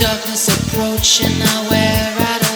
darkness approaching, I wear out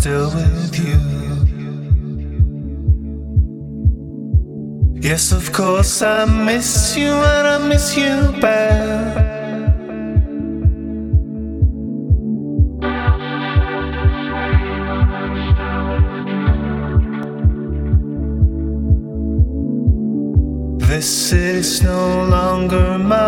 still with you. Yes, of course, I miss you and I miss you bad. This is no longer my